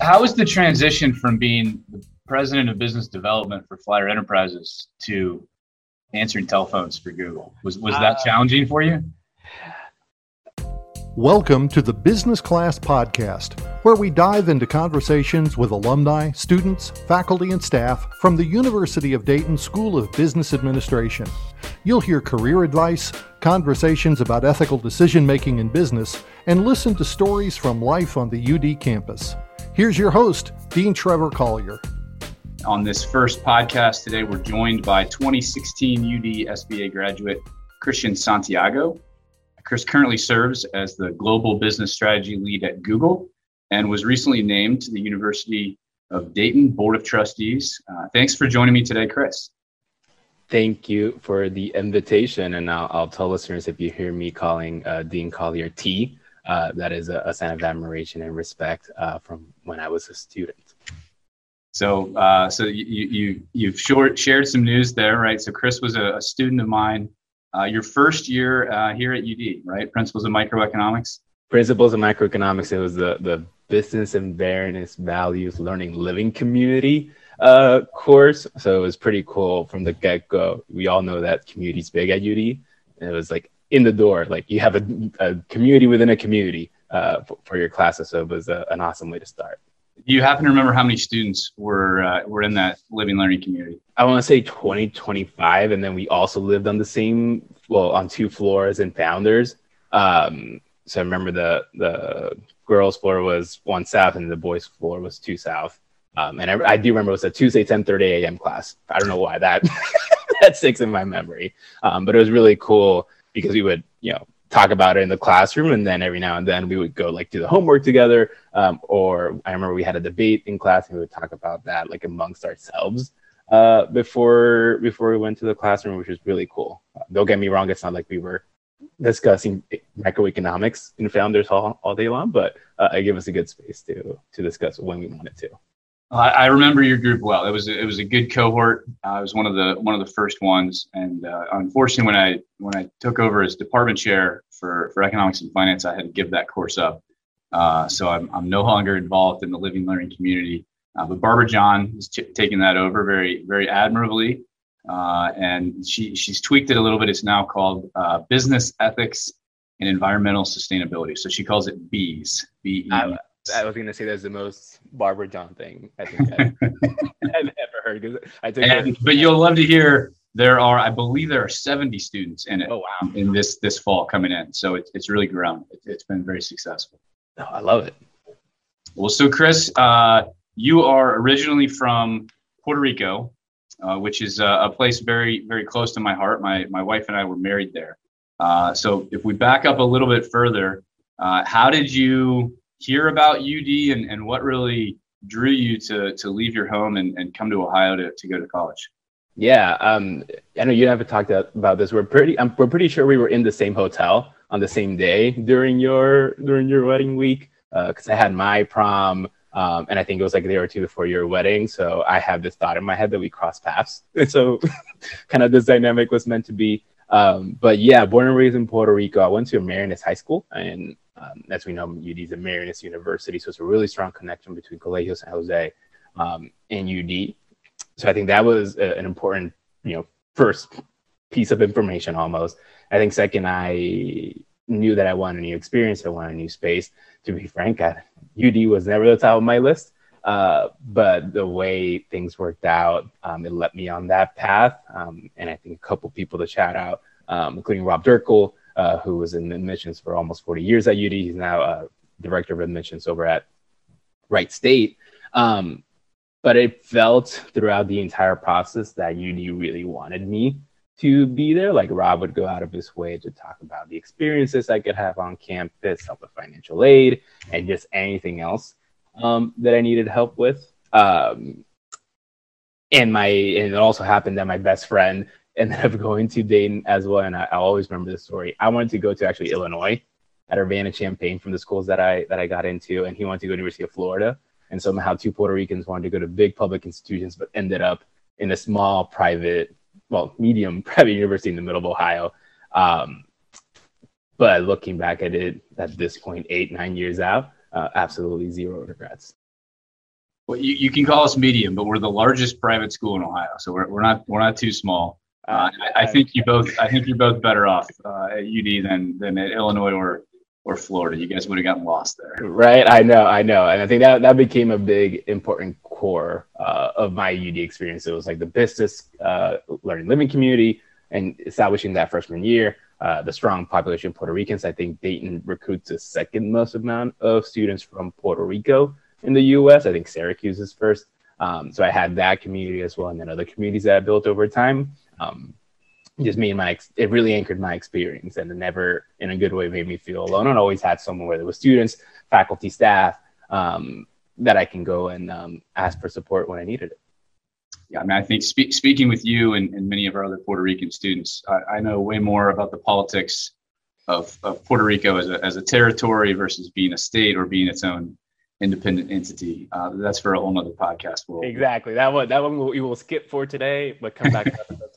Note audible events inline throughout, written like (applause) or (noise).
how was the transition from being the president of business development for Flyer Enterprises to answering telephones for Google? Was was that uh, challenging for you? Welcome to the Business Class Podcast, where we dive into conversations with alumni, students, faculty, and staff from the University of Dayton School of Business Administration. You'll hear career advice, conversations about ethical decision making in business, and listen to stories from life on the UD campus. Here's your host, Dean Trevor Collier. On this first podcast today, we're joined by 2016 UD SBA graduate Khristian Santiago. Chris currently serves as the Global Business Strategy Lead at Google and was recently named to the University of Dayton Board of Trustees. Uh, thanks for joining me today, Chris. Thank you for the invitation. And I'll, I'll tell listeners if you hear me calling uh, Dean Collier T, uh, that is a, a, sign of admiration and respect uh, from when I was a student. So, uh, so you, you, you've short, shared some news there, right? So Chris was a, a student of mine uh, your first year uh, here at UD, right? Principles of Microeconomics. Principles of Microeconomics. It was the the Business and Fairness Values Learning Living Community uh, course. So it was pretty cool from the get go. We all know that community's big at UD. And it was like in the door, like you have a, a community within a community uh, for, for, your classes. So it was a, an awesome way to start. Do you happen to remember how many students were uh, were in that living learning community? I want to say 20, 25. And then we also lived on the same, well, on two floors in Founders. Um, so I remember the the girls' floor was one south and the boys' floor was two south. Um, and I, I, do remember it was a Tuesday 10:30 a.m. class. I don't know why that (laughs) that sticks in my memory, um, but it was really cool because we would, you know, talk about it in the classroom and then every now and then we would go like do the homework together um, or i remember we had a debate in class and we would talk about that like amongst ourselves uh, before before we went to the classroom which was really cool. Uh, don't get me wrong it's not like we were discussing macroeconomics in founders hall all day long but uh, it gave us a good space to to discuss when we wanted to I remember your group well. It was a, it was a good cohort. I was one of the one of the first ones, and uh, unfortunately, when I when I took over as department chair for for economics and finance, I had to give that course up. Uh, so I'm I'm no longer involved in the living learning community. Uh, but Barbara John is t- taking that over very very admirably, uh, and she she's tweaked it a little bit. It's now called uh, business ethics and environmental sustainability. So she calls it BEES. B E I was gonna say that's the most Barbara John thing I think I've, (laughs) I've ever heard. I took and, but you'll love to hear there are, I believe, there are 70 students in it. Oh wow! In this this fall coming in, so it's it's really grown. It, has been very successful. Oh, I love it. Well, so Chris, uh, you are originally from Puerto Rico, uh, which is a, a, place very very close to my heart. My my wife and I were married there. Uh, so if we back up a little bit further, uh, how did you hear about UD and, and what really drew you to, to leave your home and, and come to Ohio to, to go to college? Yeah, um, I know you haven't talked about this. We're pretty, I'm, we're pretty sure we were in the same hotel on the same day during your during your wedding week because uh, I had my prom, um, and I think it was like a day or two before your wedding. So I have this thought in my head that we crossed paths, (laughs) and so (laughs) kind of this dynamic was meant to be. Um, but yeah, born and raised in Puerto Rico. I went to Marianist High School, and um, as we know, UD is a Marianist University, so it's a really strong connection between Colegio San Jose um, and UD. So I think that was a, an important, you know, first piece of information almost. I think second, I knew that I wanted a new experience, I wanted a new space. To be frank, I, UD was never the top of my list, uh, but the way things worked out, um, it let me on that path. Um, and I think a couple people to shout out, um, including Rob Durkle, uh, who was in admissions for almost 40 years at UD. He's now uh, director of admissions over at Wright State. Um, but it felt throughout the entire process that UD really wanted me to be there. Like Rob would go out of his way to talk about the experiences I could have on campus, help with financial aid, and just anything else um, that I needed help with. Um, and my and it also happened that my best friend ended up (laughs) going to Dayton as well. And I, I always remember this story. I wanted to go to actually Illinois at Urbana-Champaign from the schools that I that I got into, and he wanted to go to University of Florida. And somehow two Puerto Ricans wanted to go to big public institutions, but ended up in a small private, well, medium (laughs) private university in the middle of Ohio. Um, but looking back at it at this point, eight nine years out, uh, absolutely zero regrets. Well, you, you can call us medium, but we're the largest private school in Ohio, so we're, we're not we're not too small. Uh, I, I, think you both I think you're both better off uh, at UD than than at Illinois or or Florida. You guys would have gotten lost there. Right. I know. I know. And I think that that became a big important core uh, of my UD experience. It was like the business uh, learning living community and establishing that freshman year. Uh, the strong population of Puerto Ricans. I think Dayton recruits the second most amount of students from Puerto Rico in the U.S. I think Syracuse is first. Um, so I had that community as well, and then other communities that I built over time. Um, just and my it really anchored my experience, and it never in a good way made me feel alone. I always had someone, whether it was students, faculty, staff, um, that I can go and um, ask for support when I needed it. Yeah, I mean, I think spe- speaking with you and, and, many of our other Puerto Rican students, I, I know way more about the politics of, of Puerto Rico as a, as a territory versus being a state or being its own independent entity. Uh, that's for a whole nother podcast. We'll, exactly. That one, that one we will skip for today, but come back to episode two.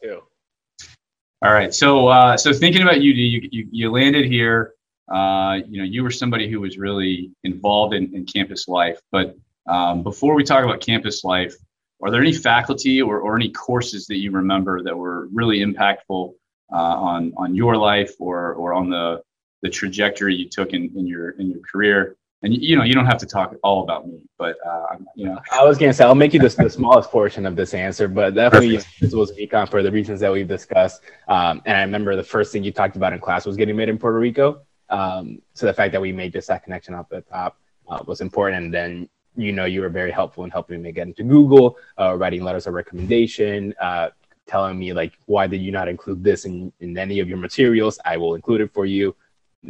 All right. So, uh, so thinking about UD, you, you, you landed here. Uh, you know, you were somebody who was really involved in, in campus life. But um, before we talk about campus life, are there any faculty or, or any courses that you remember that were really impactful uh, on on your life or or on the the trajectory you took in, in your in your career? And you know, you don't have to talk all about me, but uh, you know. I was gonna say I'll make you the, the smallest portion of this answer, but definitely this was econ for the reasons that we've discussed. Um, and I remember the first thing you talked about in class was getting made in Puerto Rico. Um, so the fact that we made just that connection off the top uh, was important. And then you know you were very helpful in helping me get into Google, uh, writing letters of recommendation, uh, telling me like why did you not include this in, in any of your materials? I will include it for you.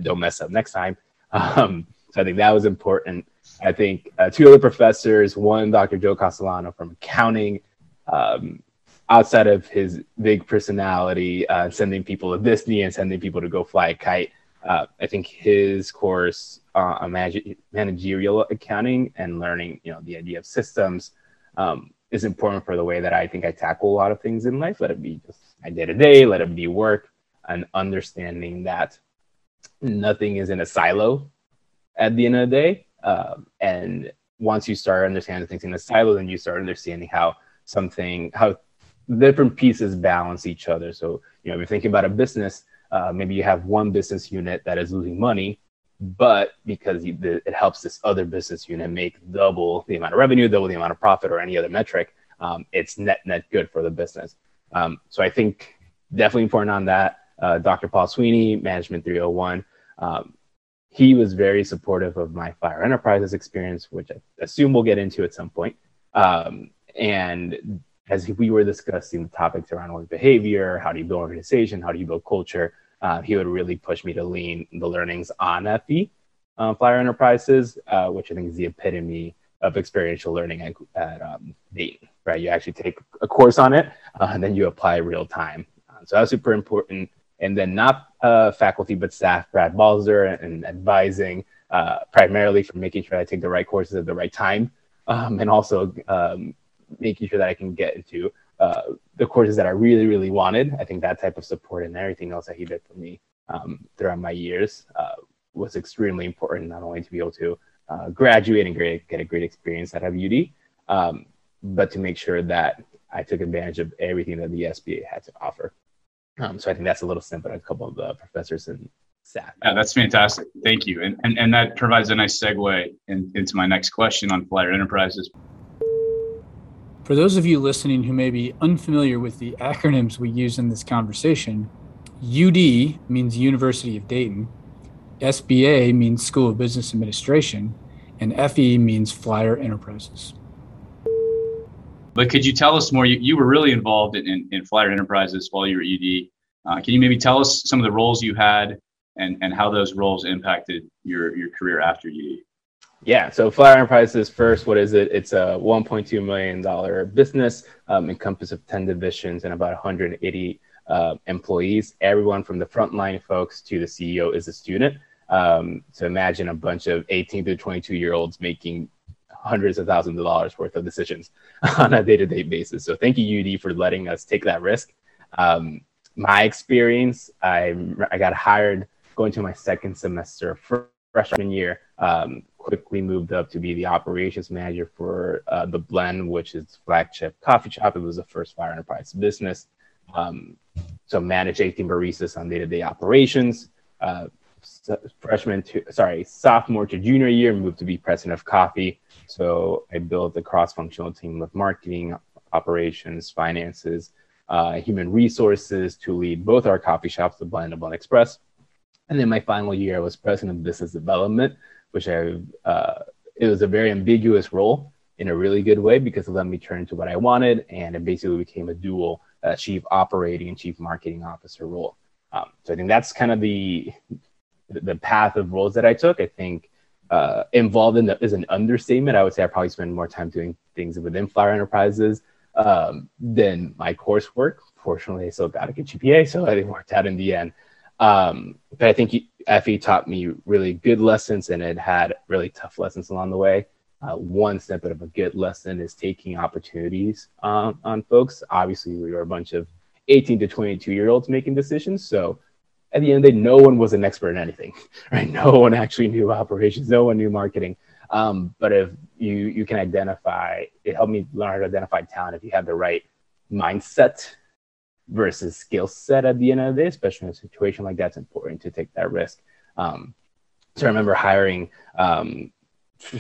Don't mess up next time. (laughs) Um, so I think that was important. I think uh, two other professors, one Dr. Joe Castellano from accounting, um, outside of his big personality, uh, sending people to Disney and sending people to go fly a kite. Uh, I think his course on managerial accounting and learning, you know, the idea of systems um, is important for the way that I think I tackle a lot of things in life. Let it be just my day to day, let it be work, and understanding that nothing is in a silo at the end of the day. Um, and once you start understanding things in a silo, then you start understanding how something, how different pieces balance each other. So, you know, if you're thinking about a business, uh, maybe you have one business unit that is losing money, but because you, the, it helps this other business unit make double the amount of revenue, double the amount of profit, or any other metric, um, it's net net good for the business. Um, so I think definitely important on that. Uh, Dr. Paul Sweeney, Management 301, um, he was very supportive of my Flyer Enterprises experience, which I assume we'll get into at some point. Um, and as we were discussing the topics around work behavior, how do you build organization, how do you build culture, uh, he would really push me to lean the learnings on FE, uh, Flyer Enterprises, uh, which I think is the epitome of experiential learning at, at um, Dayton, right? You actually take a course on it uh, and then you apply real time. Uh, so that's super important. And then not uh, faculty, but staff, Brad Balzer, and advising primarily for making sure I take the right courses at the right time. Um, and also um, making sure that I can get into uh, the courses that I really, really wanted. I think that type of support and everything else that he did for me um, throughout my years uh, was extremely important, not only to be able to uh, graduate and great, get a great experience at UD, um, but to make sure that I took advantage of everything that the SBA had to offer. Um, so I think that's a little snippet of a couple of the professors and staff. Yeah, that's fantastic. Thank you. And, and, and that provides a nice segue in, into my next question on Flyer Enterprises. For those of you listening who may be unfamiliar with the acronyms we use in this conversation, UD means University of Dayton, SBA means School of Business Administration, and FE means Flyer Enterprises. But could you tell us more? You, you were really involved in, in, in, Flyer Enterprises while you were ED. Uh, can you maybe tell us some of the roles you had and, and how those roles impacted your, your career after UD? Yeah, so Flyer Enterprises first, what is it? It's a $1.2 million business, um, encompass of 10 divisions and about 180 uh, employees. Everyone from the frontline folks to the CEO is a student. Um, so imagine a bunch of 18 to 22 year olds making hundreds of thousands of dollars worth of decisions (laughs) on a day-to-day basis. So thank you, UD, for letting us take that risk. Um, my experience, I, I got hired going to my second semester freshman year um, quickly moved up to be the operations manager for uh, the Blend, which is flagship coffee shop. It was the first Flyer Enterprise business. Um, so manage 18 baristas on day-to-day operations. Uh, freshman to sorry sophomore to junior year moved to be president of coffee. So i built a cross-functional team of marketing operations finances uh, human resources to lead both our coffee shops the blend and blend express. And then my final year i was president of business development which i uh, it was a very ambiguous role in a really good way because it let me turn to what i wanted and it basically became a dual uh, chief operating and chief marketing officer role. Um, so i think that's kind of the the path of roles that I took, I think uh, involved in the, is an understatement. I would say I probably spend more time doing things within Flyer Enterprises um, than my coursework. Fortunately, I still got a good GPA, so it worked out in the end. Um, but I think FE taught me really good lessons, and it had really tough lessons along the way. Uh, one snippet of a good lesson is taking opportunities um, on folks. Obviously, we were a bunch of 18 to 22 year olds making decisions, so at the end of the day, no one was an expert in anything, (laughs) right? No one actually knew operations, no one knew marketing. Um, but if you you can identify, it helped me learn how to identify talent if you have the right mindset versus skill set at the end of the day, especially in a situation like that, it's important to take that risk. Um, so I remember hiring um,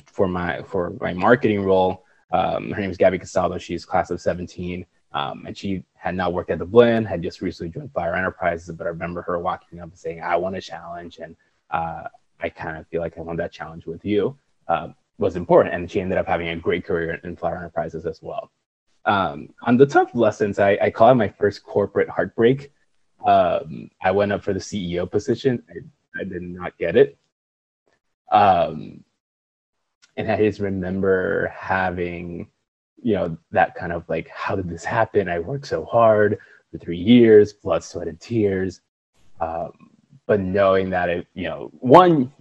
for my for my marketing role. Um, her name is Gabby Castaldo. She's class of 17. Um, and she had not worked at the Blend, had just recently joined Flyer Enterprises. But I remember her walking up and saying, "I want a challenge," and uh, I kind of feel like I want that challenge with you. Uh, was important, and she ended up having a great career in Flyer Enterprises as well. Um, on the tough lessons, I, I call it my first corporate heartbreak. Um, I went up for the CEO position. I, I did not get it. Um, and I just remember having you know, that kind of like, how did this happen? I worked so hard for three years, blood, sweat, and tears. Um, but knowing that it, you know, one,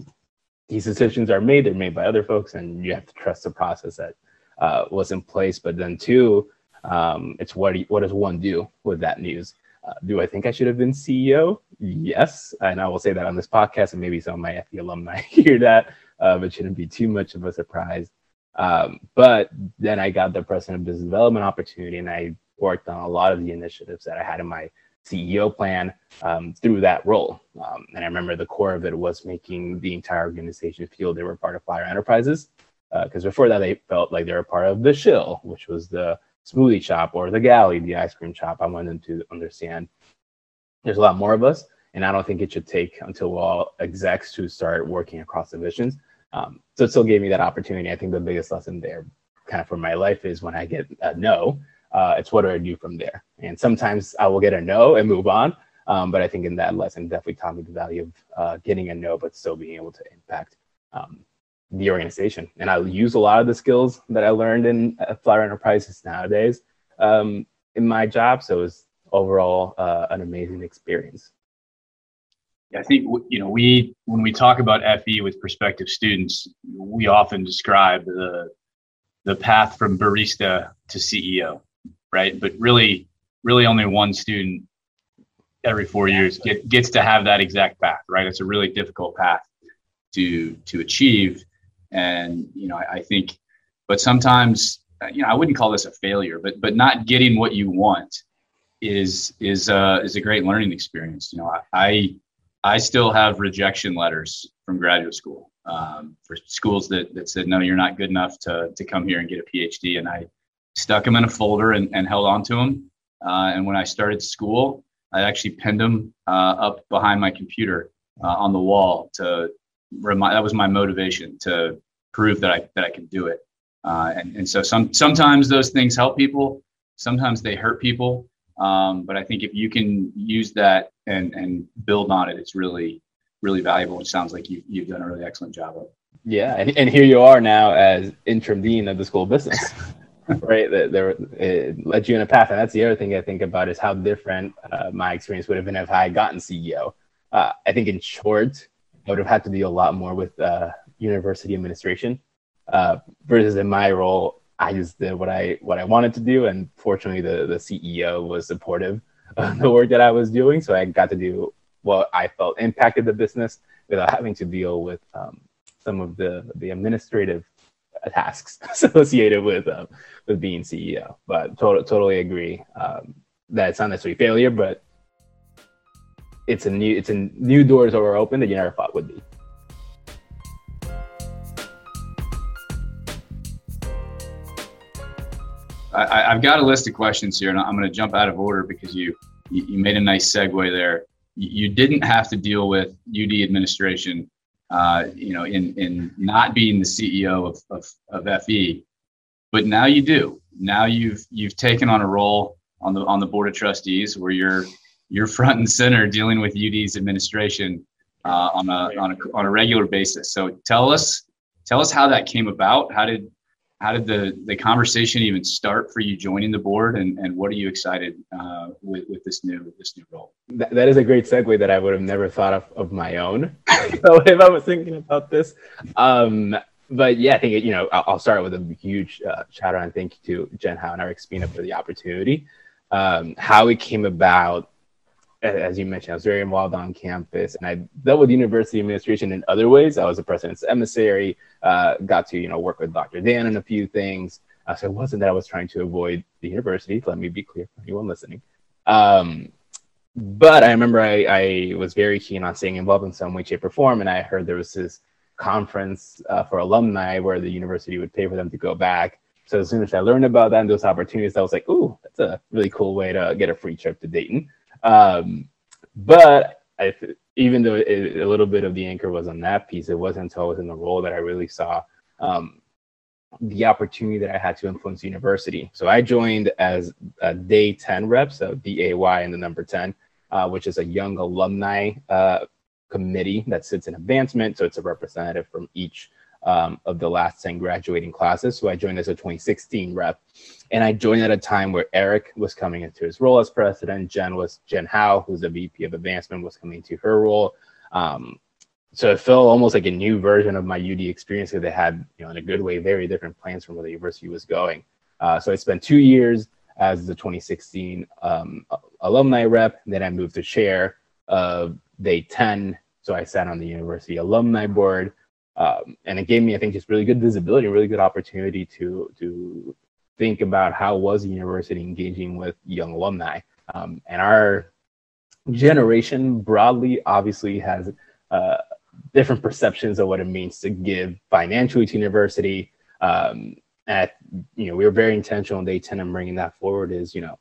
these decisions are made, they're made by other folks, and you have to trust the process that uh, was in place. But then two, um, it's what you what does one do with that news? Uh, do I think I should have been CEO? Yes, and I will say that on this podcast, and maybe some of my FE alumni (laughs) hear that, uh, but shouldn't be too much of a surprise. Um, but then I got the president of business development opportunity, and I worked on a lot of the initiatives that I had in my CEO plan um, through that role. Um, and I remember the core of it was making the entire organization feel they were part of Flyer Enterprises. Because uh, before that, they felt like they were part of the Chill, which was the smoothie shop, or the Galley, the ice cream shop. I wanted them to understand there's a lot more of us, and I don't think it should take until all execs to start working across divisions um, so it still gave me that opportunity. I think the biggest lesson there, kind of for my life, is when I get a no, uh, it's what do I do from there? And sometimes I will get a no and move on. Um, but I think in that lesson definitely taught me the value of uh, getting a no, but still being able to impact um, the organization. And I use a lot of the skills that I learned in uh, Flyer Enterprises nowadays um, in my job. So it was overall uh, an amazing experience. I think you know we when we talk about FE with prospective students, we often describe the the path from barista to CEO, right? But really, really only one student every four years get, gets to have that exact path, right? It's a really difficult path to to achieve, and you know I, I think, but sometimes you know I wouldn't call this a failure, but but not getting what you want is is uh, is a great learning experience. You know I, I I still have rejection letters from graduate school um, for schools that, that said, no, you're not good enough to, to come here and get a PhD. And I stuck them in a folder and, and held on to them. Uh, and when I started school, I actually pinned them uh, up behind my computer uh, on the wall to remind, that was my motivation to prove that I, that I could do it. Uh, and, and so some, sometimes those things help people. Sometimes they hurt people. Um, but I think if you can use that and and build on it, it's really really valuable. It sounds like you you've done a really excellent job of. Yeah, and, and here you are now as interim dean of the school of business, (laughs) right? That there it led you in a path, and that's the other thing I think about is how different uh, my experience would have been if I had gotten CEO. Uh, I think in short, I would have had to deal a lot more with uh, university administration uh, versus in my role, I just did what I what I wanted to do, and fortunately, the the CEO was supportive the work that I was doing, so I got to do what I felt impacted the business without having to deal with um, some of the the administrative tasks (laughs) associated with uh, with being CEO. But to- totally agree um, that it's not necessarily failure, but it's a new it's a new doors that were open that you never thought would be. I, have got a list of questions here, and I'm going to jump out of order because you you made a nice segue there. You didn't have to deal with UD administration, uh, you know, in in not being the CEO of, of, of FE, but now you do. Now you've you've taken on a role on the on the board of trustees where you're you're front and center dealing with UD's administration uh, on a on a on a regular basis. So tell us tell us how that came about. How did how did the the conversation even start for you joining the board? And, and what are you excited uh, with, with this new this new role? That, that is a great segue that i would have never thought of of my own. (laughs) So if i was thinking about this um, but yeah i think you know i'll, I'll start with a huge uh, shout out and thank you to jen howe and eric spina for the opportunity. Um, how it came about as you mentioned, I was very involved on campus, and I dealt with university administration in other ways. I was a president's emissary, uh, got to you know work with Dr. Dan on a few things. Uh, so it wasn't that I was trying to avoid the university. Let me be clear for anyone listening. Um, but I remember I, I, was very keen on staying involved in some way, shape, or form, and I heard there was this conference uh, for alumni where the university would pay for them to go back. So as soon as I learned about that and those opportunities, I was like, "Ooh, that's a really cool way to get a free trip to Dayton." Um, but I, even though it, a little bit of the anchor was on that piece, it wasn't until I was in the role that I really saw um, the opportunity that I had to influence university. So I joined as a day 10 rep, so DAY and the number 10, uh, which is a young alumni uh, committee that sits in advancement. So it's a representative from each um, of the last 10 graduating classes. So I joined as a 2016 rep. And I joined at a time where Eric was coming into his role as president. Jen was Jen Howe, who's the VP of advancement, was coming into her role. Um, so it felt almost like a new version of my UD experience because they had, you know, in a good way, very different plans from where the university was going. Uh, so I spent two years as the 2016 um, alumni rep. Then I moved to chair of day 10. So I sat on the university alumni board. Um, and it gave me, I think, just really good visibility, and really good opportunity to to think about how was the university engaging with young alumni. Um, and our generation broadly, obviously, has uh, different perceptions of what it means to give financially to university. Um, at you know, we were very intentional in day ten and bringing that forward. Is you know,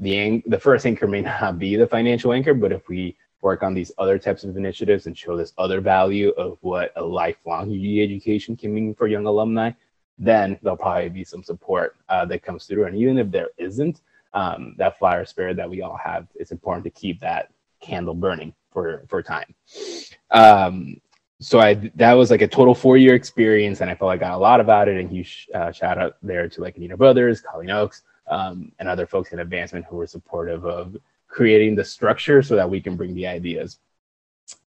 the the first anchor may (laughs) not be the financial anchor, but if we work on these other types of initiatives and show this other value of what a lifelong UD education can mean for young alumni, then there'll probably be some support uh, that comes through. And even if there isn't, um, that fire spirit that we all have, it's important to keep that candle burning for for time. Um, so I that was like a total four year experience, and I felt like I got a lot about it. And huge uh, shout out there to like Anita Brothers, Colleen Oaks, um, and other folks in advancement who were supportive of creating the structure so that we can bring the ideas.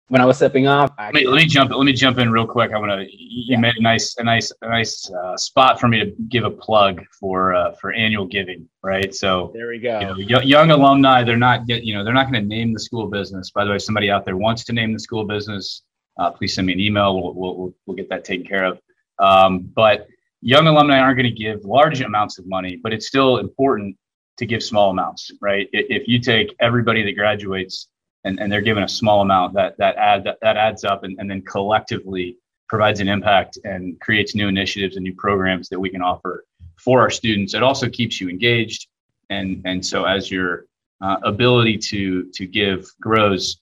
When I was stepping off, let me, let me jump. Let me jump in real quick. I want to. You yeah. made a nice, a nice, a nice uh, spot for me to give a plug for uh, for annual giving. Right. So there we go. You know, young alumni, they're not get. You know, they're not going to name the school business. By the way, somebody out there wants to name the school business. Uh, please send me an email. We'll, we'll, we'll, we'll get that taken care of. Um, but young alumni aren't going to give large amounts of money, but it's still important to give small amounts, right? If you take everybody that graduates and, and they're given a small amount, that that add that, adds up and, and then collectively provides an impact and creates new initiatives and new programs that we can offer for our students. It also keeps you engaged, and and so as your uh, ability to to give grows,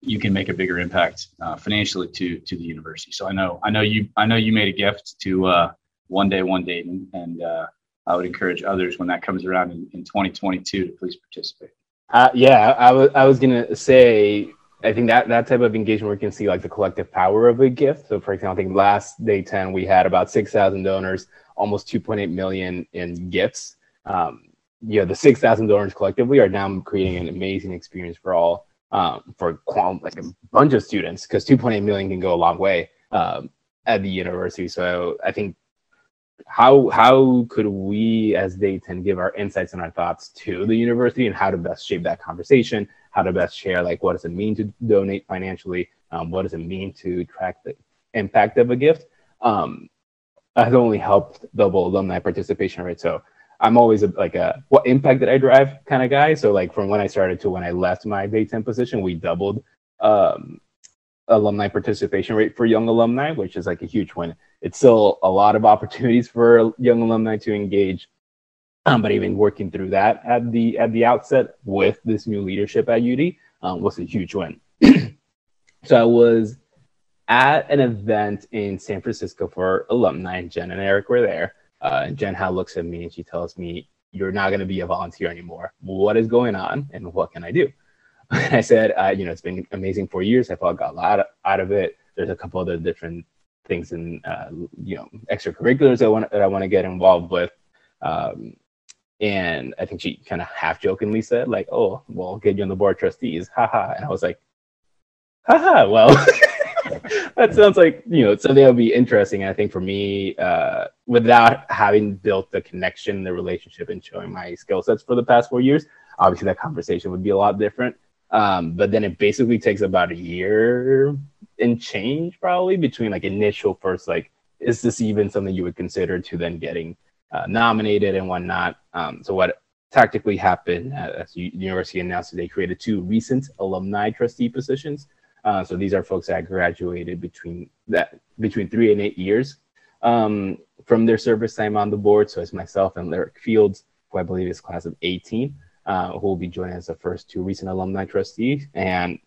you can make a bigger impact uh, financially to to the university. So I know I know you I know you made a gift to uh, one day one Dayton, and uh, I would encourage others when that comes around in, in 2022 to please participate. Uh, yeah, I was I was gonna say I think that that type of engagement we can see like the collective power of a gift. So for example, I think last day 10 we had about 6,000 donors, almost 2.8 million in gifts. Um, you know, the 6,000 donors collectively are now creating an amazing experience for all um, for like a bunch of students because 2.8 million can go a long way um, at the university. So I think how how could we as day 10 give our insights and our thoughts to the university and how to best shape that conversation how to best share like what does it mean to donate financially um, what does it mean to track the impact of a gift um, has only helped double alumni participation rate. So I'm always a, like a what impact did I drive kind of guy. So like from when I started to when I left my day 10 position, we doubled um, alumni participation rate for young alumni, which is like a huge win. It's still a lot of opportunities for young alumni to engage. Um, but even working through that at the at the outset with this new leadership at UD um, was a huge win. (clears throat) so I was at an event in San Francisco for alumni, and Jen and Eric were there. Uh, and Jen Howe looks at me and she tells me, "You're not going to be a volunteer anymore. What is going on, and what can I do?" And (laughs) I said, uh, "You know, it's been amazing for years. I felt I got a lot out of it. There's a couple other different things in, uh, you know, extracurriculars that I want that I want to get involved with." Um, and I think she kind of half jokingly said, like, "Oh, well, I'll get you on the board of trustees, haha." And I was like, "Haha, well." (laughs) that sounds like you know something that would be interesting. I think for me, uh, without having built the connection, the relationship, and showing my skill sets for the past four years, obviously that conversation would be a lot different. Um, but then it basically takes about a year and change, probably between like initial first, like, is this even something you would consider to then getting uh, nominated and whatnot. Um, so what tactically happened uh, as the university announced that they created two recent alumni trustee positions. Uh, so these are folks that graduated between that between three and eight years um, from their service time on the board. So it's myself and Lyric Fields, who I believe is class of 18, uh, who will be joining as the first two recent alumni trustees. And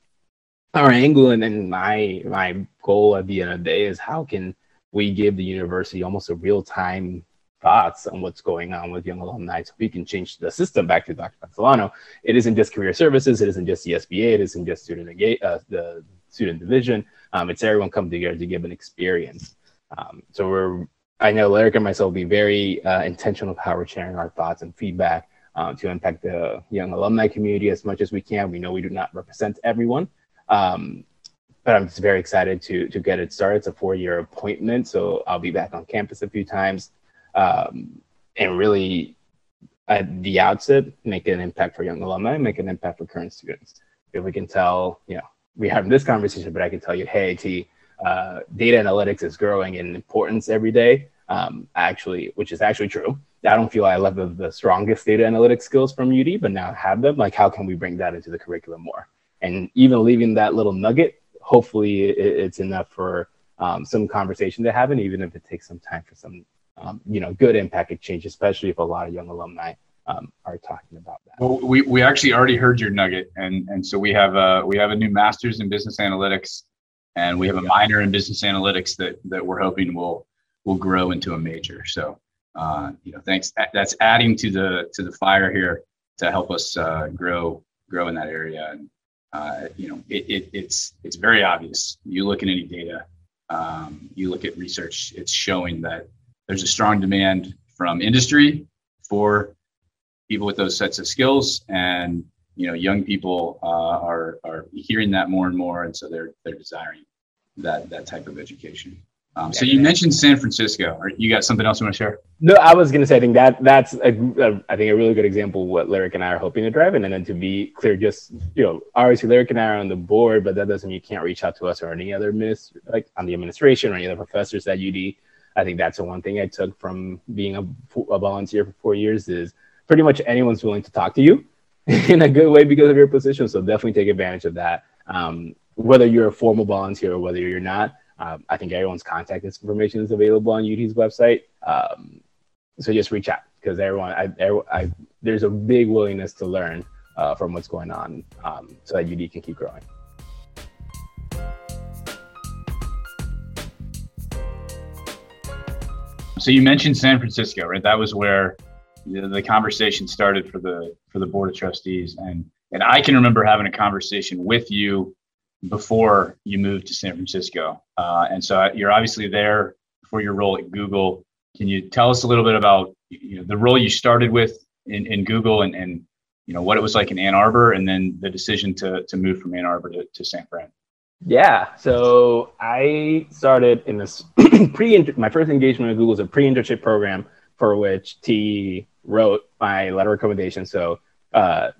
our angle and, and my my goal at the end of the day is how can we give the university almost a real time thoughts on what's going on with young alumni so we can change the system back to Dr. Castellano. It isn't just career services, it isn't just the SBA, it isn't just student uh, the student division. Um, it's everyone come together to give an experience. Um, so we're, I know Lyric and myself will be very uh, intentional of how we're sharing our thoughts and feedback um, to impact the young alumni community as much as we can. We know we do not represent everyone. Um, but I'm just very excited to to get it started. It's a four-year appointment, so I'll be back on campus a few times um, and really at the outset make an impact for young alumni, make an impact for current students. If we can tell, you know, we have this conversation, but I can tell you, hey, T, uh, data analytics is growing in importance every day. Um, actually, which is actually true. I don't feel I left the, the strongest data analytics skills from UD, but now I have them. Like, how can we bring that into the curriculum more? And even leaving that little nugget, hopefully, it, it's enough for um, some conversation to happen, even if it takes some time for some um, you know, good impact exchange, especially if a lot of young alumni um, are talking about that. Well, we, we actually already heard your nugget, and and so we have a we have a new master's in business analytics, and we have a minor in business analytics that that we're hoping will will grow into a major. So, uh, you know, thanks. That's adding to the to the fire here to help us uh, grow grow in that area. And uh, you know, it, it, it's it's very obvious. You look at any data, um, you look at research, it's showing that there's a strong demand from industry for people with those sets of skills and you know young people uh, are are hearing that more and more and so they're they're desiring that that type of education um, so you mentioned San Francisco. You got something else you want to share? No, I was going to say I think that that's a, a, I think a really good example of what Lyric and I are hoping to drive in. And then to be clear, just you know, obviously Lyric and I are on the board, but that doesn't mean you can't reach out to us or any other miss like on the administration or any other professors at UD. I think that's the one thing I took from being a, a volunteer for four years is pretty much anyone's willing to talk to you (laughs) in a good way because of your position. So definitely take advantage of that. Um, whether you're a formal volunteer or whether you're not, um, I think everyone's contact information is available on UD's website. Um, so just reach out because everyone, I, I, there's a big willingness to learn uh, from what's going on um, so that UD can keep growing. So you mentioned San Francisco, right? That was where the conversation started for the for the board of trustees, and and I can remember having a conversation with you before you moved to San Francisco, uh, and so you're obviously there for your role at Google. Can you tell us a little bit about you know, the role you started with in, in Google and, and you know what it was like in Ann Arbor, and then the decision to to move from Ann Arbor to, to San Fran? Yeah, so I started in this (clears throat) pre my first engagement with Google was a pre internship program for which T wrote my letter of recommendation. So uh,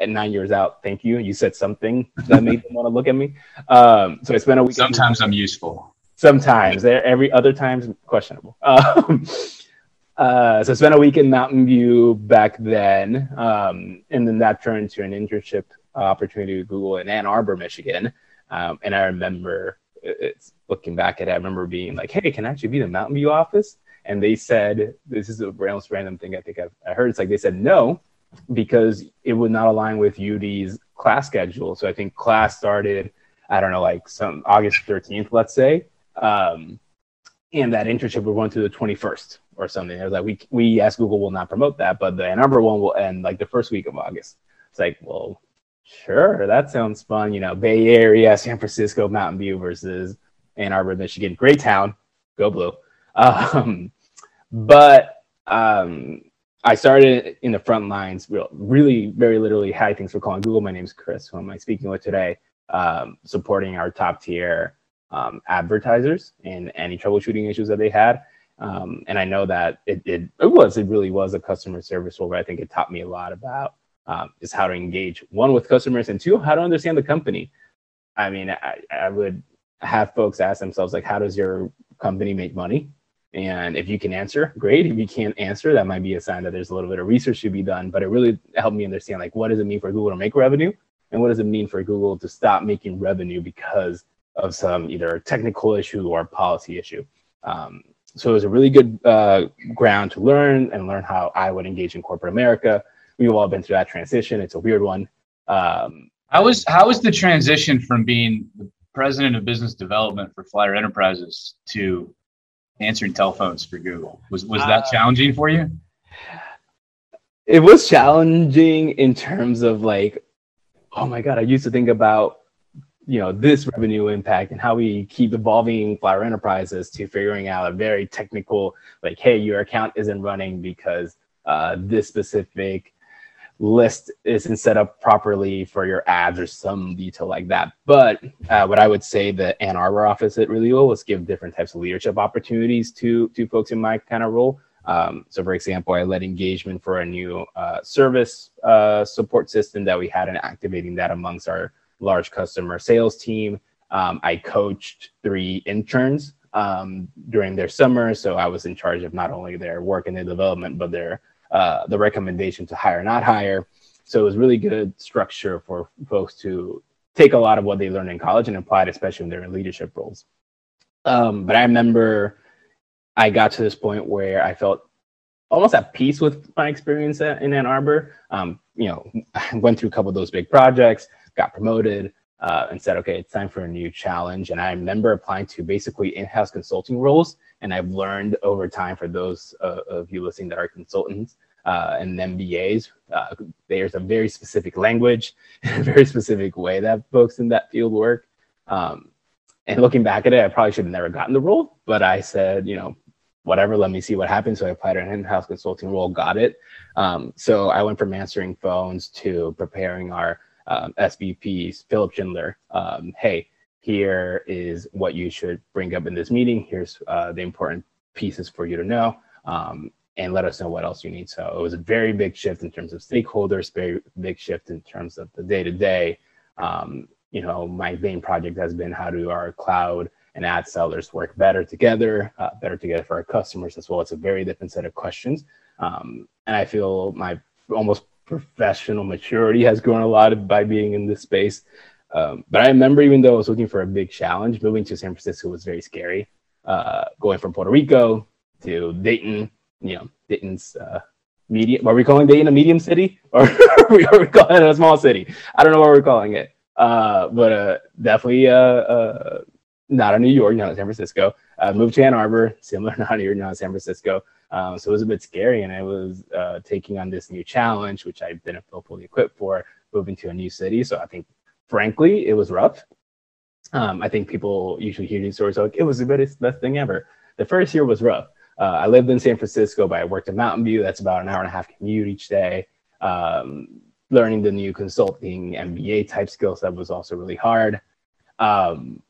at nine years out, thank you. You said something that made them want to look at me. Um, so I spent a week. Sometimes I'm useful. sometimes. Every other times questionable. (laughs) Um, uh, so I spent a week in Mountain View back then, um, and then that turned to an internship opportunity with Google in Ann Arbor, Michigan. Um, and I remember it's looking back at it, I remember being like, "Hey, can I actually be the Mountain View office?" And they said, "This is a random thing I think I've I heard." It's like they said no because it would not align with UD's class schedule. So I think class started, I don't know, like some August 13th, let's say, um, and that internship would run to the 21st or something. It was like we we as Google will not promote that, but the Ann Arbor one will end like the first week of August. It's like, well, Sure, that sounds fun. You know, Bay Area, San Francisco, Mountain View versus Ann Arbor, Michigan. Great town, go blue. (laughs) Um, but um, I started in the front lines, real, really, very literally. Hi, thanks for calling Google. My name is Chris. Who am I speaking with today? Um, supporting our top tier um, advertisers and any troubleshooting issues that they had. Um, and I know that it, it, it was, it really was a customer service role, but I think it taught me a lot about um, is how to engage one with customers and two how to understand the company i mean I, I would have folks ask themselves like how does your company make money and if you can answer great. If you can't answer that might be a sign that there's a little bit of research to be done. But it really helped me understand like what does it mean for google to make revenue? And what does it mean for google to stop making revenue because of some either technical issue or policy issue? Um, so it was a really good uh, ground to learn and learn how i would engage in corporate america. We've all been through that transition. It's a weird one. Um, how was how was the transition from being the president of business development for Flyer Enterprises to answering telephones for Google? Was was that uh, challenging for you? It was challenging in terms of like, oh my god, I used to think about you know this revenue impact and how we keep evolving Flyer Enterprises to figuring out a very technical like, hey, your account isn't running because uh, this specific list isn't set up properly for your ads or some detail like that. But uh, what I would say the Ann Arbor office really well was give different types of leadership opportunities to to folks in my kind of role. Um, so, for example, I led engagement for a new uh, service uh, support system that we had and activating that amongst our large customer sales team. Um, I coached three interns um, during their summer, so I was in charge of not only their work and their development, but their uh, the recommendation to hire, not hire. So it was really good structure for folks to take a lot of what they learned in college and apply it, especially when they're in leadership roles. Um, but I remember I got to this point where I felt almost at peace with my experience at, in Ann Arbor. Um, you know, I (laughs) went through a couple of those big projects, got promoted, uh, and said, okay, it's time for a new challenge. And I remember applying to basically in-house consulting roles. And I've learned over time for those uh, of you listening that are consultants uh, and MBAs, uh, there's a very specific language, (laughs) a very specific way that folks in that field work. Um, and looking back at it, I probably should have never gotten the role, but I said, you know, whatever, let me see what happens. So I applied to an in-house consulting role, got it. Um, so I went from answering phones to preparing our um, SVPs, Philipp Schindler. Um, hey, here is what you should bring up in this meeting. Here's uh, the important pieces for you to know. Um, and let us know what else you need. So it was a very big shift in terms of stakeholders, very big shift in terms of the day to day. You know, my main project has been how do our cloud and ad sellers work better together, uh, better together for our customers as well. It's a very different set of questions. Um, and I feel my almost professional maturity has grown a lot by being in this space. Um, but I remember, even though I was looking for a big challenge, moving to San Francisco was very scary. Uh, going from Puerto Rico to Dayton, you know, Dayton's uh, medium. Are we calling Dayton a medium city, (laughs) or are we, calling it a small city? I don't know what we're calling it. Uh, but uh, definitely uh, uh, not a New York, not a San Francisco. Moved to Ann Arbor, similar, (laughs) not York, not San Francisco. Um, so it was a bit scary, and I was uh, taking on this new challenge, which I didn't feel fully equipped for, moving to a new city. So I think, frankly, it was rough. Um, I think people usually hear these stories like it was the best, best thing ever. The first year was rough. Uh, I lived in San Francisco, but I worked in Mountain View. That's about an hour and a half commute each day. Um, learning the new consulting MBA type skill set was also really hard. Um,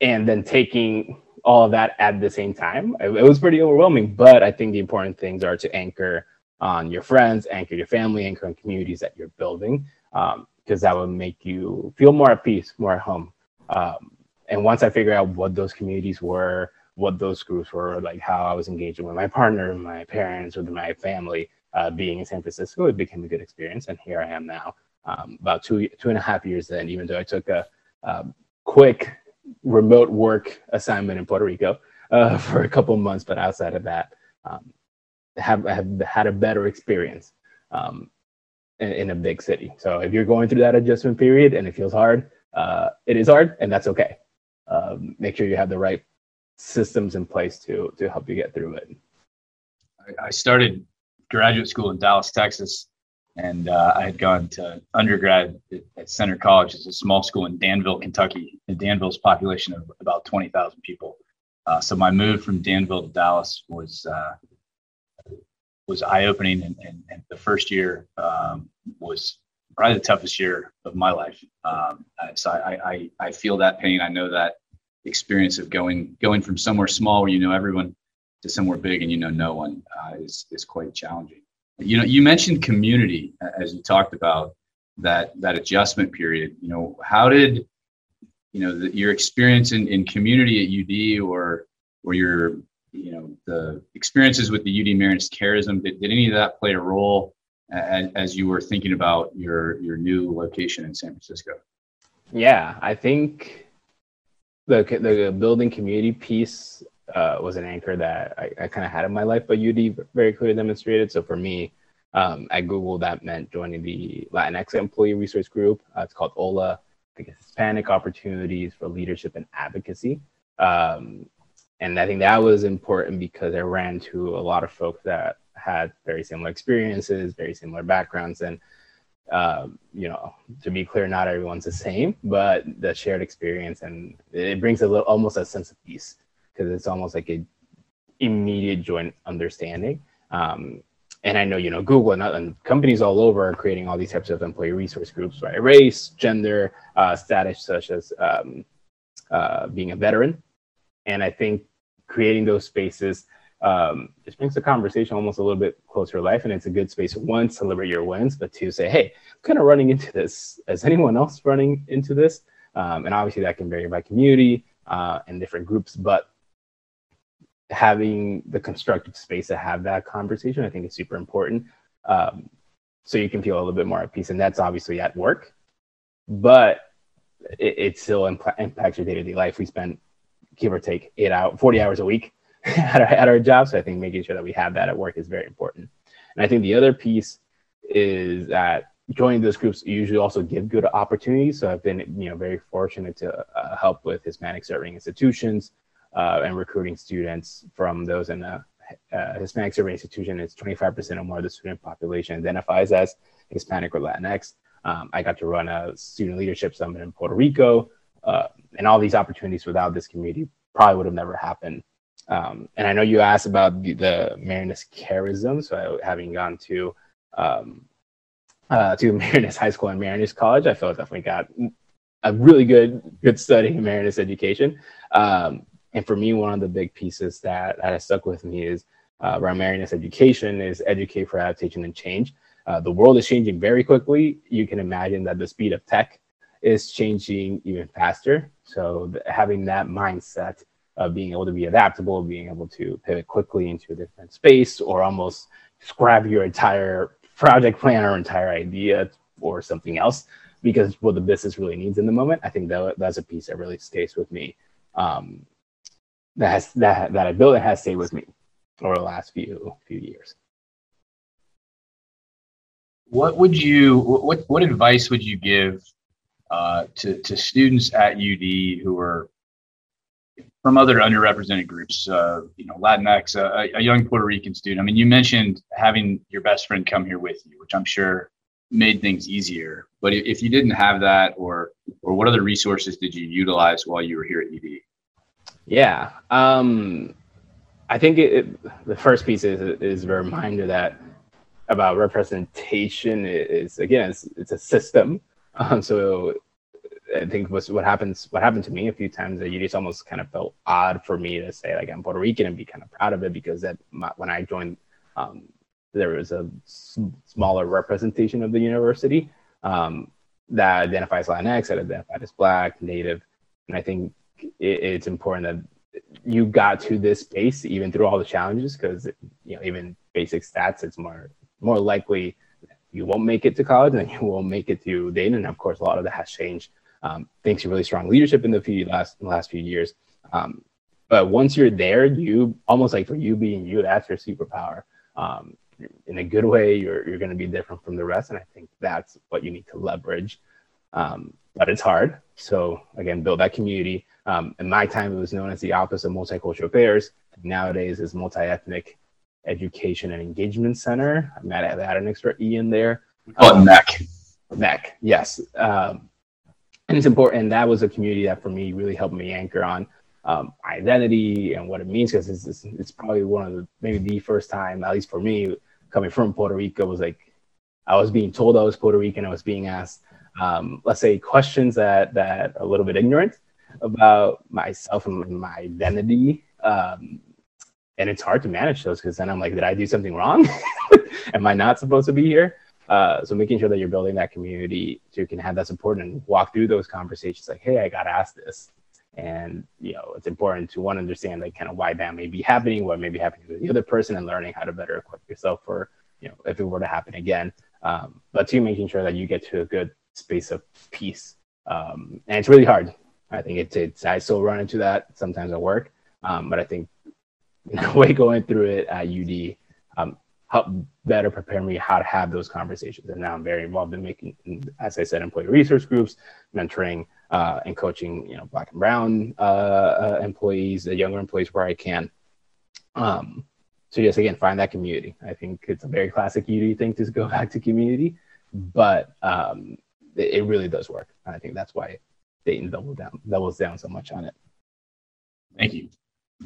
and then taking all of that at the same time. It, it, was pretty overwhelming, but I think the important things are to anchor on your friends, anchor your family, anchor on communities that you're building, because um, that will make you feel more at peace, more at home. Um, and once I figured out what those communities were, what those groups were, like how I was engaging with my partner, my parents, with my family, uh, being in San Francisco, it became a good experience. And here I am now, um, about two two and a half years in. Even though I took a, a quick remote work assignment in Puerto Rico uh, (laughs) for a couple months, but outside of that, um, have have had a better experience um, in, in, a big city. So if you're going through that adjustment period and it feels hard, uh, it is hard, and that's okay. Um, make sure you have the right systems in place to to help you get through it. I started graduate school in Dallas, Texas, and uh, I had gone to undergrad at Centre College. It's a small school in Danville, Kentucky. And Danville's population of about twenty thousand people. Uh, so my move from Danville to Dallas was uh, was eye opening, and, and, and, the first year um, was probably the toughest year of my life. Um, so I, I, I feel that pain. I know that experience of going going from somewhere small where you know everyone to somewhere big and you know no one uh, is is quite challenging. You know, you mentioned community as you talked about that that adjustment period. You know, how did you know the, your experience in, in community at UD or or your you know the experiences with the UD Marianistic Charism did, did any of that play a role as, as you were thinking about your your new location in San Francisco? Yeah, I think the the building community piece uh, was an anchor that I, I kind of had in my life, but UD very clearly demonstrated. So for me, um, at Google, that meant joining the Latinx employee resource group. Uh, it's called HOLA, I guess Hispanic Opportunities for Leadership and Advocacy. Um, and I think that was important because I ran to a lot of folks that had very similar experiences, very similar backgrounds, and um, you know, to be clear, not everyone's the same, but the shared experience and it brings a little, almost a sense of peace because it's almost like a immediate joint understanding. Um, and I know, you know, Google and, and, companies all over are creating all these types of employee resource groups by race, gender, uh, status, such as um, uh, being a veteran. And I think creating those spaces um, just brings the conversation almost a little bit closer to life. And it's a good space, one, to celebrate your wins, but to say, hey, I'm kind of running into this. Is anyone else running into this? Um, and obviously that can vary by community uh, and different groups, but having the constructive space to have that conversation, I think is super important. Um, so you can feel a little bit more at peace. And that's obviously at work, but it, it still imp- impacts your day to day life. We spend, give or take, eight out, 40 hours a week (laughs) at, our, at our job. So I think making sure that we have that at work is very important. And I think the other piece is that joining those groups usually also give good opportunities. So I've been, you know, very fortunate to uh, help with Hispanic serving institutions uh, and recruiting students from those in a, a Hispanic serving institution. It's 25% or more of the student population identifies as Hispanic or Latinx. Um, I got to run a student leadership summit in Puerto Rico, uh, and all these opportunities without this community probably would have never happened. Um, and I know you asked about the, the Marianistic charism. So I, having gone to um, uh, to (laughs) Marianist High School and Marianist College, I felt definitely got a really good good study in Marianist education. Um, and for me, one of the big pieces that, that has stuck with me is uh, around education is educate for adaptation and change. Uh, the world is changing very quickly. You can imagine that the speed of tech is changing even faster. So th- having that mindset of being able to be adaptable, being able to pivot quickly into a different space, or almost scrap your entire project plan or entire idea or something else because what the business really needs in the moment. I think that that's a piece that really stays with me. Um, that has that that I built and has stayed with me over the last few few years. What would you what what advice would you give uh, to to students at UD who are from other underrepresented groups, uh, you know, Latinx, uh, a, young Puerto Rican student. I mean, you mentioned having your best friend come here with you, which I'm sure made things easier. But if you didn't have that, or or what other resources did you utilize while you were here at UD? Yeah, um, I think it, it, the first piece is is a reminder that about representation is again it's, it's a system. Um, so I think was what happens. What happened to me a few times that you just almost kind of felt odd for me to say like I'm Puerto Rican and be kind of proud of it because that my, when I joined, um, there was a s- smaller representation of the university um, that identifies Latinx, that identified as Black, Native, and I think it, it's important that you got to this space even through all the challenges because you know even basic stats it's more more likely you won't make it to college and (laughs) you won't make it to Dayton and of course a lot of that has changed um, thanks to really strong leadership in the few last in the last few years um, but once you're there you almost like for you being you that's your superpower um, in a good way you're, you're going to be different from the rest and i think that's what you need to leverage um, but it's hard. So again, build that community. Um, in my time, it was known as the Office of Multicultural Affairs. Nowadays, is Multi-Ethnic Education and Engagement Center. I might have an extra E in there. Oh, um, MEC. MEC, yes. Um, and it's important. And that was a community that for me really helped me anchor on um, identity and what it means because it's, it's, it's, probably one of the maybe the first time, at least for me, coming from Puerto Rico, was like I was being told I was Puerto Rican. I was being asked um, let's say questions that that are a little bit ignorant about myself and my identity um, and it's hard to manage those because then i'm like did i do something wrong (laughs) am i not supposed to be here uh, so making sure that you're building that community so you can have that support and walk through those conversations like hey i got asked this and you know it's important to one understand like kind of why that may be happening what may be happening to the other person and learning how to better equip yourself for you know if it were to happen again um, but two making sure that you get to a good space of peace. Um, and it's really hard. I think it's, it's, I still run into that sometimes at work. Um, but I think (laughs) the way going through it at UD um, helped better prepare me how to have those conversations. And now I'm very involved in making, as I said, employee resource groups, mentoring uh, and coaching, you know, black and brown uh, uh, employees, the younger employees where I can. Um, so yes, again, find that community. I think it's a very classic UD thing to go (laughs) back to community, but um, it, it really does work. I think that's why Dayton doubles down doubles down so much on it. Thank you.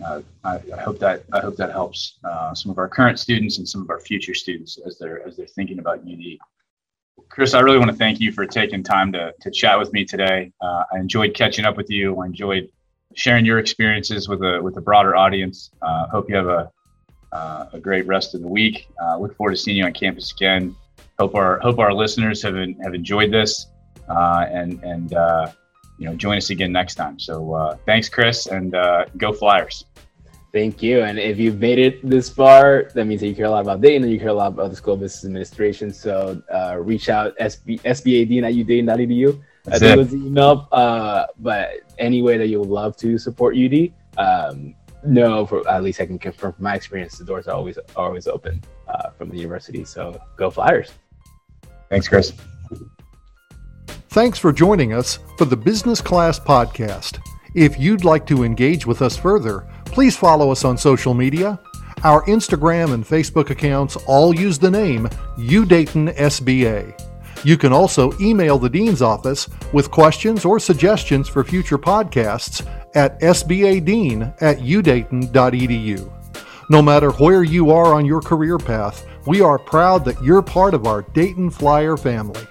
Uh, I, I, hope that I hope that helps uh, some of our current students and some of our future students as they're as they're thinking about UD. Chris, I really want to thank you for taking time to to chat with me today. Uh, I enjoyed catching up with you. I enjoyed sharing your experiences with a with a broader audience. Uh, hope you have a uh, a great rest of the week. Uh, look forward to seeing you on campus again hope our hope our listeners have have enjoyed this and and you know join us again next time. So uh, thanks, Chris, and uh, go Flyers. Thank you. And if you've made it this far, that means that you care a lot about Dayton and you care a lot about the School Business Administration. So uh, reach out SB, SBAD at udayton.edu. I think it was the email. Uh, but any way that you would love to support UD, um, no, for at least I can confirm from my experience, the doors are always always open uh, from the university. So go Flyers. Thanks, Chris. Thanks for joining us for the Business Class Podcast. If you'd like to engage with us further, please follow us on social media. Our Instagram and Facebook accounts all use the name UDayton SBA. You can also email the Dean's Office with questions or suggestions for future podcasts at sbadean at udayton.edu. No matter where you are on your career path, we are proud that you're part of our Dayton Flyer family.